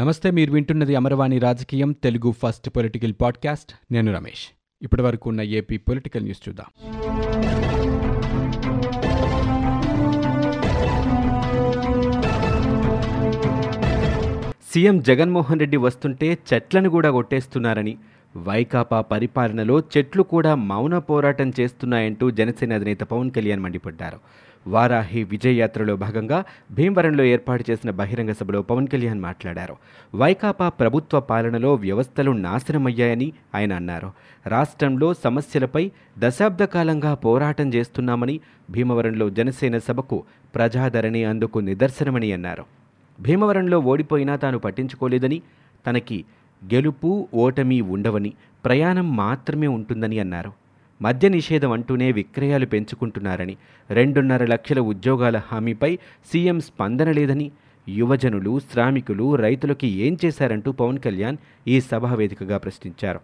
నమస్తే మీరు వింటున్నది అమరవాణి రాజకీయం తెలుగు ఫస్ట్ పొలిటికల్ పాడ్కాస్ట్. నేను రమేష్. ఇప్పటి వరకు ఉన్న ఏపీ పొలిటికల్ న్యూస్ చూద్దాం. సీఎం జగన్మోహన్ రెడ్డి వస్తుంటే చెట్లను కూడా కొట్టేస్తున్నారని వైకాపా పరిపాలనలో చెట్లు కూడా మౌన పోరాటం చేస్తున్నాయంటూ జనసేన అధినేత పవన్ కళ్యాణ్ మండిపడ్డారు. వారాహి విజయయాత్రలో భాగంగా భీమవరంలో ఏర్పాటు చేసిన బహిరంగ సభలో పవన్ కళ్యాణ్ మాట్లాడారు. వైకాపా ప్రభుత్వ పాలనలో వ్యవస్థలు నాశనమయ్యాయని ఆయన అన్నారు. రాష్ట్రంలో సమస్యలపై దశాబ్ద కాలంగా పోరాటం చేస్తున్నామని భీమవరంలో జనసేన సభకు ప్రజాదరణి అందుకు నిదర్శనమని అన్నారు. భీమవరంలో ఓడిపోయినా తాను పట్టించుకోలేదని తనకి గెలుపు ఓటమి ఉండవని ప్రయాణం మాత్రమే ఉంటుందని అన్నారు. మద్య నిషేధం అంటూనే విక్రయాలు పెంచుకుంటున్నారని రెండున్నర లక్షల ఉద్యోగాల హామీపై సీఎం స్పందన లేదని యువజనులు శ్రామికులు రైతులకి ఏం చేశారంటూ పవన్ కళ్యాణ్ ఈ సభా వేదికగా ప్రశ్నించారు.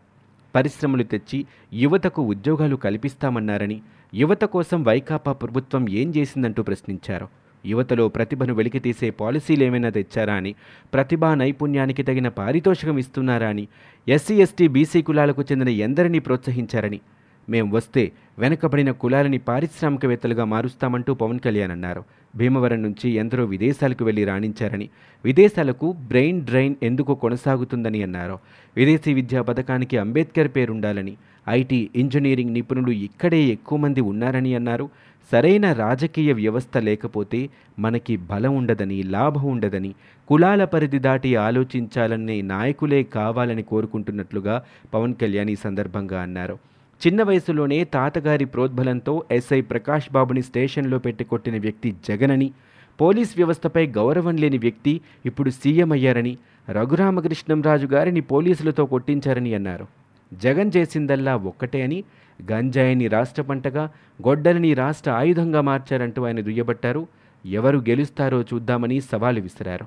పరిశ్రమలు తెచ్చి యువతకు ఉద్యోగాలు కల్పిస్తామన్నారని యువత కోసం వైకాపా ప్రభుత్వం ఏం చేసిందంటూ ప్రశ్నించారు. యువతలో ప్రతిభను వెలికితీసే పాలసీలు ఏమైనా తెచ్చారా అని ప్రతిభా నైపుణ్యానికి తగిన పారితోషికం ఇస్తున్నారా అని ఎస్సీ ఎస్టీ బీసీ కులాలకు చెందిన ఎందరినీ ప్రోత్సహించారని మేం వస్తే వెనకబడిన కులాలని పారిశ్రామికవేత్తలుగా మారుస్తామంటూ పవన్ కళ్యాణ్ అన్నారు. భీమవరం నుంచి ఎందరో విదేశాలకు వెళ్ళి రాణించారని విదేశాలకు బ్రెయిన్ డ్రైన్ ఎందుకు కొనసాగుతుందని అన్నారు. విదేశీ విద్యా పథకానికి అంబేద్కర్ పేరుండాలని ఐటీ ఇంజనీరింగ్ నిపుణులు ఇక్కడే ఎక్కువ మంది ఉన్నారని అన్నారు. సరైన రాజకీయ వ్యవస్థ లేకపోతే మనకి బలం ఉండదని లాభం ఉండదని కులాల పరిధి దాటి ఆలోచించాలనే నాయకులే కావాలని కోరుకుంటున్నట్లుగా పవన్ కళ్యాణ్ ఈ సందర్భంగా అన్నారు. చిన్న వయసులోనే తాతగారి ప్రోద్బలంతో ఎస్ఐ ప్రకాష్ బాబుని స్టేషన్లో పెట్టి కొట్టిన వ్యక్తి జగనని పోలీస్ వ్యవస్థపై గౌరవం లేని వ్యక్తి ఇప్పుడు సీఎం అయ్యారని రఘురామకృష్ణంరాజు గారిని పోలీసులతో కొట్టించారని అన్నారు. జగన్ చేసిందల్లా ఒక్కటే అని గంజాయిని రాష్ట్ర పంటగా గొడ్డలిని రాష్ట్ర ఆయుధంగా మార్చారంటూ ఆయన దుయ్యబట్టారు. ఎవరు గెలుస్తారో చూద్దామని సవాలు విసిరారు.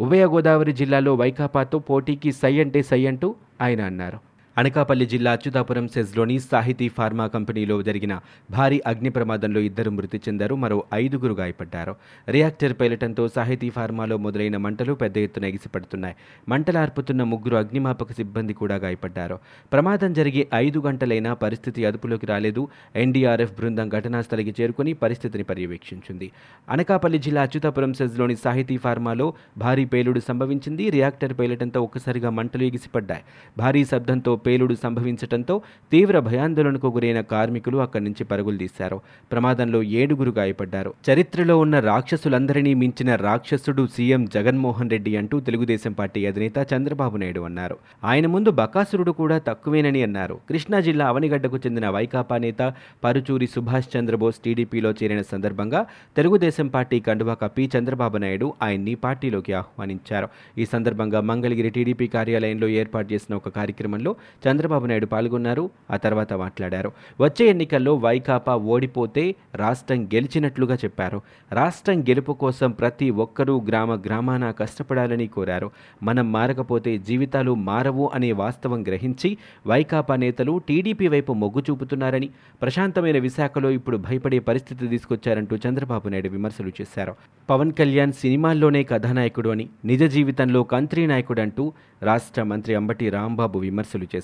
ఉభయ గోదావరి జిల్లాలో వైకాపాతో పోటీకి సై అంటే సై అంటూ ఆయన అన్నారు. అనకాపల్లి జిల్లా అచ్యుతాపురం సెజ్లోని సాహితీ ఫార్మా కంపెనీలో జరిగిన భారీ అగ్ని ప్రమాదంలో ఇద్దరు మృతి చెందారు మరో ఐదుగురు గాయపడ్డారు. రియాక్టర్ పేలటంతో సాహితీ ఫార్మాలో మొదలైన మంటలు పెద్ద ఎత్తున ఎగిసిపడుతున్నాయి. మంటలార్పుతున్న ముగ్గురు అగ్నిమాపక సిబ్బంది కూడా గాయపడ్డారు. ప్రమాదం జరిగి ఐదు గంటలైనా పరిస్థితి అదుపులోకి రాలేదు. ఎన్డీఆర్ఎఫ్ బృందం ఘటనా స్థలికి చేరుకుని పరిస్థితిని పర్యవేక్షించింది. అనకాపల్లి జిల్లా అచ్యుతాపురం సెజ్లోని సాహితీ ఫార్మాలో భారీ పేలుడు సంభవించింది. రియాక్టర్ పేలటంతో ఒక్కసారిగా మంటలు ఎగిసిపడ్డాయి. భారీ శబ్దంతో పేలుడు సంభవించడంతో తీవ్ర భయాందోళనకు గురైన కార్మికులు అక్కడి నుంచి పరుగులు తీశారు. ప్రమాదంలో ఏడుగురు గాయపడ్డారు. చరిత్రలో ఉన్న రాక్షసులందరినీ మించిన రాక్షసుడు సీఎం జగన్మోహన్ రెడ్డి అంటూ తెలుగుదేశం పార్టీ అధినేత చంద్రబాబు నాయుడు అన్నారు. ఆయన ముందు బకాసురుడు కూడా తక్కువేనని అన్నారు. కృష్ణా జిల్లా అవనిగడ్డకు చెందిన వైకాపా నేత పరుచూరి సుభాష్ చంద్రబోస్ టీడీపీలో చేరిన సందర్భంగా తెలుగుదేశం పార్టీ కండువా కప్పి చంద్రబాబు నాయుడు ఆయన్ని పార్టీలోకి ఆహ్వానించారు. ఈ సందర్భంగా మంగళగిరి టీడీపీ కార్యాలయంలో ఏర్పాటు చేసిన ఒక కార్యక్రమంలో చంద్రబాబు నాయుడు పాల్గొన్నారు. ఆ తర్వాత మాట్లాడారు. వచ్చే ఎన్నికల్లో వైకాపా ఓడిపోతే రాష్ట్రం గెలిచినట్లుగా చెప్పారు. రాష్ట్రం గెలుపు కోసం ప్రతి ఒక్కరూ గ్రామ గ్రామాన కష్టపడాలని కోరారు. మనం మారకపోతే జీవితాలు మారవు అనే వాస్తవం గ్రహించి వైకాపా నేతలు టీడీపీ వైపు మొగ్గు చూపుతున్నారని ప్రశాంతమైన విశాఖలో ఇప్పుడు భయపడే పరిస్థితి తీసుకొచ్చారంటూ చంద్రబాబు నాయుడు విమర్శలు చేశారు. పవన్ కళ్యాణ్ సినిమాల్లోనే కథానాయకుడు అని నిజ జీవితంలో కంత్రి నాయకుడు అంటూ రాష్ట్ర మంత్రి అంబటి రాంబాబు విమర్శలు చేశారు.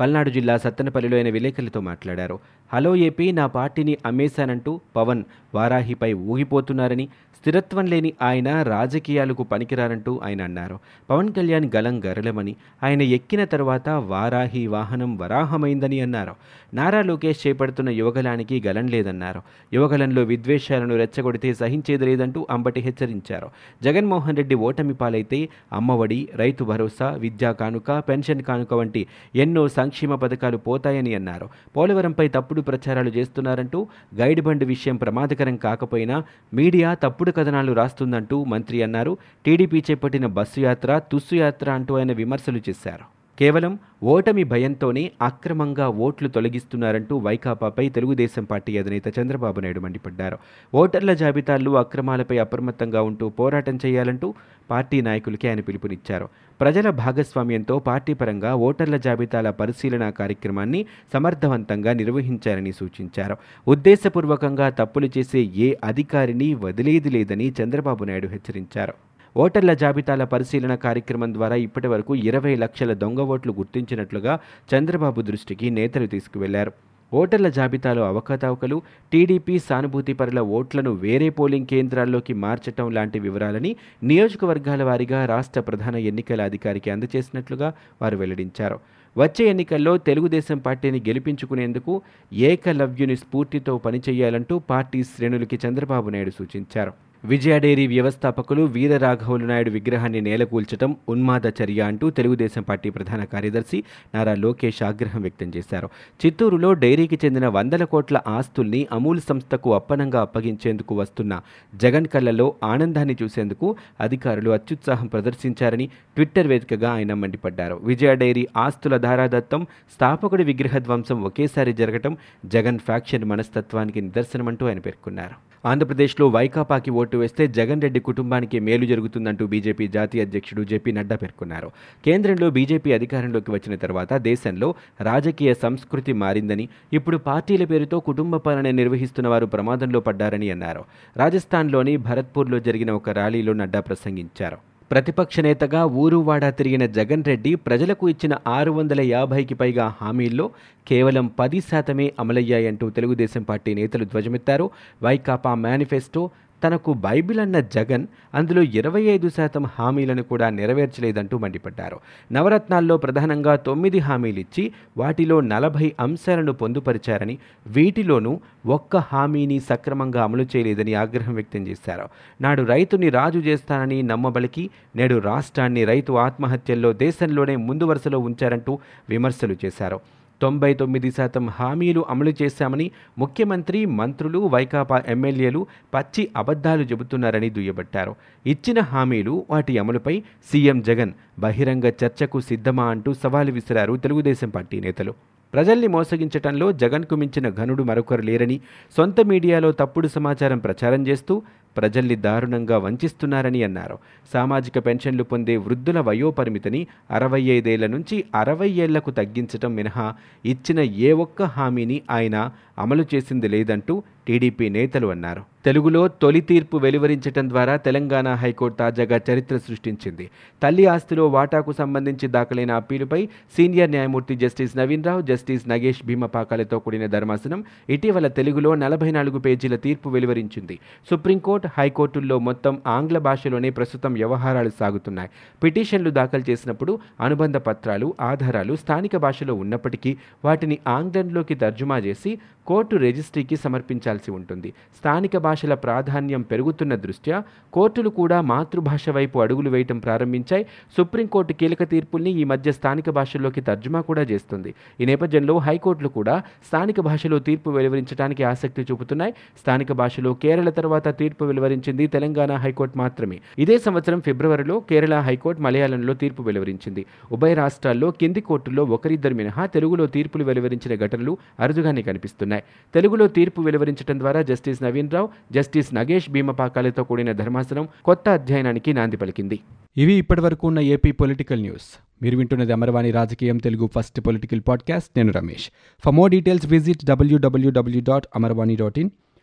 పల్నాడు జిల్లా సత్తెనపల్లిలో ఆయన విలేకరులతో మాట్లాడారు. హలో ఏపీ నా పార్టీని అమ్మేశానంటూ పవన్ వారాహిపై ఊగిపోతున్నారని స్థిరత్వం లేని ఆయన రాజకీయాలకు పనికిరారంటూ ఆయన అన్నారు. పవన్ కళ్యాణ్ గలం గరలమని ఆయన ఎక్కిన తర్వాత వారాహి వాహనం వరాహమైందని అన్నారు. నారా లోకేష్ చేపడుతున్న యువగలానికి గలం లేదన్నారు. యువగలంలో విద్వేషాలను రెచ్చగొడితే సహించేది లేదంటూ అంబటి హెచ్చరించారు. జగన్మోహన్ రెడ్డి ఓటమి పాలైతే అమ్మఒడి రైతు భరోసా విద్యా కానుక పెన్షన్ కానుక వంటి ఎన్నో సంక్షేమ పథకాలు పోతాయని అన్నారు. పోలవరంపై తప్పుడు ప్రచారాలు చేస్తున్నారంటూ గైడ్ బండ్ విషయం ప్రమాదకరం కాకపోయినా మీడియా తప్పుడు కథనాలు రాస్తుందంటూ మంత్రి అన్నారు. టీడీపీ చేపట్టిన బస్సు యాత్ర తుస్సు యాత్ర అంటూ ఆయన విమర్శలు చేశారు. కేవలం ఓటమి భయంతోనే అక్రమంగా ఓట్లు తొలగిస్తున్నారంటూ వైకాపాపై తెలుగుదేశం పార్టీ అధినేత చంద్రబాబు నాయుడు మండిపడ్డారు. ఓటర్ల జాబితాల్లో అక్రమాలపై అప్రమత్తంగా ఉంటూ పోరాటం చేయాలంటూ పార్టీ నాయకులకి ఆయన పిలుపునిచ్చారు. ప్రజల భాగస్వామ్యంతో పార్టీ పరంగా ఓటర్ల జాబితాల పరిశీలన కార్యక్రమాన్ని సమర్థవంతంగా నిర్వహించారని సూచించారు. ఉద్దేశపూర్వకంగా తప్పులు చేసే ఏ అధికారిని వదిలేది లేదని చంద్రబాబు నాయుడు హెచ్చరించారు. ఓటర్ల జాబితాల పరిశీలన కార్యక్రమం ద్వారా ఇప్పటి వరకు ఇరవై లక్షల దొంగ ఓట్లు గుర్తించినట్లుగా చంద్రబాబు దృష్టికి నేతలు తీసుకువెళ్ళారు. ఓటర్ల జాబితాలో అవకతవకలు టీడీపీ సానుభూతిపరుల ఓట్లను వేరే పోలింగ్ కేంద్రాల్లోకి మార్చటం లాంటి వివరాలని నియోజకవర్గాల వారీగా రాష్ట్ర ప్రధాన ఎన్నికల అధికారికి అందజేసినట్లుగా వారు వెల్లడించారు. వచ్చే ఎన్నికల్లో తెలుగుదేశం పార్టీని గెలిపించుకునేందుకు ఏకలవ్యుని స్ఫూర్తితో పనిచేయాలంటూ పార్టీ శ్రేణులకి చంద్రబాబు నాయుడు సూచించారు. విజయ డైరీ వ్యవస్థాపకులు వీరరాఘవులు నాయుడు విగ్రహాన్ని నేలకూల్చడం ఉన్మాద చర్య అంటూ తెలుగుదేశం పార్టీ ప్రధాన కార్యదర్శి నారా లోకేష్ ఆగ్రహం వ్యక్తం చేశారు. చిత్తూరులో డైరీకి చెందిన వందల కోట్ల ఆస్తుల్ని అమూల్ సంస్థకు అప్పనంగా అప్పగించేందుకు వస్తున్న జగన్ కళ్ళలో ఆనందాన్ని చూసేందుకు అధికారులు అత్యుత్సాహం ప్రదర్శించారని ట్విట్టర్ వేదికగా ఆయన మండిపడ్డారు. విజయ డైరీ ఆస్తుల ధారాదత్తం స్థాపకుడి విగ్రహ ధ్వంసం ఒకేసారి జరగటం జగన్ ఫ్యాక్షన్ మనస్తత్వానికి నిదర్శనమంటూ ఆయన పేర్కొన్నారు. ఆంధ్రప్రదేశ్లో వైకాపాకి ఓటు వేస్తే జగన్ రెడ్డి కుటుంబానికి మేలు జరుగుతుందంటూ బీజేపీ జాతీయ అధ్యక్షుడు జేపీ నడ్డా పేర్కొన్నారు. కేంద్రంలో బీజేపీ అధికారంలోకి వచ్చిన తర్వాత దేశంలో రాజకీయ సంస్కృతి మారిందని ఇప్పుడు పార్టీల పేరుతో కుటుంబ పాలన నిర్వహిస్తున్న వారు ప్రమాదంలో పడ్డారని అన్నారు. రాజస్థాన్లోని భరత్పూర్లో జరిగిన ఒక ర్యాలీలో నడ్డా ప్రసంగించారు. ప్రతిపక్ష నేతగా ఊరువాడా తిరిగిన జగన్ రెడ్డి ప్రజలకు ఇచ్చిన ఆరు వందల యాభైకి పైగా హామీల్లో కేవలం పది శాతమే అమలయ్యాయంటూ తెలుగుదేశం పార్టీ నేతలు ధ్వజమెత్తారు. వైకాపా మేనిఫెస్టో తనకు బైబిల్ అన్న జగన్ అందులో ఇరవై ఐదు శాతం హామీలను కూడా నెరవేర్చలేదంటూ మండిపడ్డారు. నవరత్నాల్లో ప్రధానంగా తొమ్మిది హామీలిచ్చి వాటిలో నలభై అంశాలను పొందుపరిచారని వీటిలోనూ ఒక్క హామీని సక్రమంగా అమలు చేయలేదని ఆగ్రహం వ్యక్తం చేశారు. నాడు రైతుని రాజు చేస్తానని నమ్మబలికి నేడు రాష్ట్రాన్ని రైతు ఆత్మహత్యల్లో దేశంలోనే ముందు వరుసలో ఉంచారంటూ విమర్శలు చేశారు. తొంభై తొమ్మిది శాతం హామీలు అమలు చేశామని ముఖ్యమంత్రి మంత్రులు వైకాపా ఎమ్మెల్యేలు పచ్చి అబద్ధాలు చెబుతున్నారని దుయ్యబట్టారు. ఇచ్చిన హామీలు వాటి అమలుపై సీఎం జగన్ బహిరంగ చర్చకు సిద్ధమా అంటూ సవాలు విసిరారు తెలుగుదేశం పార్టీ నేతలు. ప్రజల్ని మోసగించటంలో జగన్కు మించిన ఘనుడు మరొకరు లేరని సొంత మీడియాలో తప్పుడు సమాచారం ప్రచారం చేస్తూ ప్రజల్ని దారుణంగా వంచిస్తున్నారని అన్నారు. సామాజిక పెన్షన్లు పొందే వృద్ధుల వయోపరిమితిని అరవై ఐదేళ్ళ నుంచి అరవై ఏళ్ళకు తగ్గించటం మినహా ఇచ్చిన ఏ ఒక్క హామీని ఆయన అమలు చేసింది లేదంటూ టీడీపీ నేతలు అన్నారు. తెలుగులో తొలి తీర్పు వెలువరించటం ద్వారా తెలంగాణ హైకోర్టు తాజాగా చరిత్ర సృష్టించింది. తల్లి ఆస్తిలో వాటాకు సంబంధించి దాఖలైన అప్పీలుపై సీనియర్ న్యాయమూర్తి జస్టిస్ నవీన్ రావు జస్టిస్ నగేష్ భీమపాకాలతో కూడిన ధర్మాసనం ఇటీవల తెలుగులో నలభై నాలుగు పేజీల తీర్పు వెలువరించింది. సుప్రీంకోర్టు హైకోర్టుల్లో మొత్తం ఆంగ్ల భాషలోనే ప్రస్తుతం వ్యవహారాలు సాగుతున్నాయి. పిటిషన్లు దాఖలు చేసినప్పుడు అనుబంధ పత్రాలు ఆధారాలు స్థానిక భాషలో ఉన్నప్పటికీ వాటిని ఆంగ్లంలోకి తర్జుమా చేసి కోర్టు రిజిస్ట్రీకి సమర్పించాల్సి ఉంటుంది. స్థానిక భాషల ప్రాధాన్యం పెరుగుతున్న దృష్ట్యా కోర్టులు కూడా మాతృభాష వైపు అడుగులు వేయటం ప్రారంభించాయి. సుప్రీంకోర్టు కీలక తీర్పుల్ని ఈ మధ్య స్థానిక భాషల్లోకి తర్జుమా కూడా చేస్తుంది. ఈ నేపథ్యంలో హైకోర్టులు కూడా స్థానిక భాషలో తీర్పు వెలువరించడానికి ఆసక్తి చూపుతున్నాయి. స్థానిక భాషలో కేరళ తర్వాత తీర్పు వెలువరించింది తెలంగాణ హైకోర్టు మాత్రమే. ఇదే సంవత్సరం ఫిబ్రవరిలో కేరళ హైకోర్టు మలయాళంలో తీర్పు వెలువరించింది. ఉభయ రాష్ట్రాల్లో కింది కోర్టుల్లో ఒకరిద్దరు మినహా తెలుగులో తీర్పులు వెలువరించిన ఘటనలు అరుదుగానే కనిపిస్తున్నాయి. తెలుగులో తీర్పు వెలువరించడం ద్వారా జస్టిస్ నవీన్ రావు జస్టిస్ నగేష్ భీమపాకాలతో కూడిన ధర్మాసనం కొత్త అధ్యయనానికి నాంది పలికింది. ఇవి ఇప్పటివరకు ఉన్న ఏపీ పొలిటికల్ న్యూస్. మీరు వింటున్నది అమరవాణి రాజకీయం తెలుగు ఫస్ట్ పొలిటికల్ పాడ్కాస్ట్. నేను Ramesh. For more details visit WWW dot Amarvani dot in.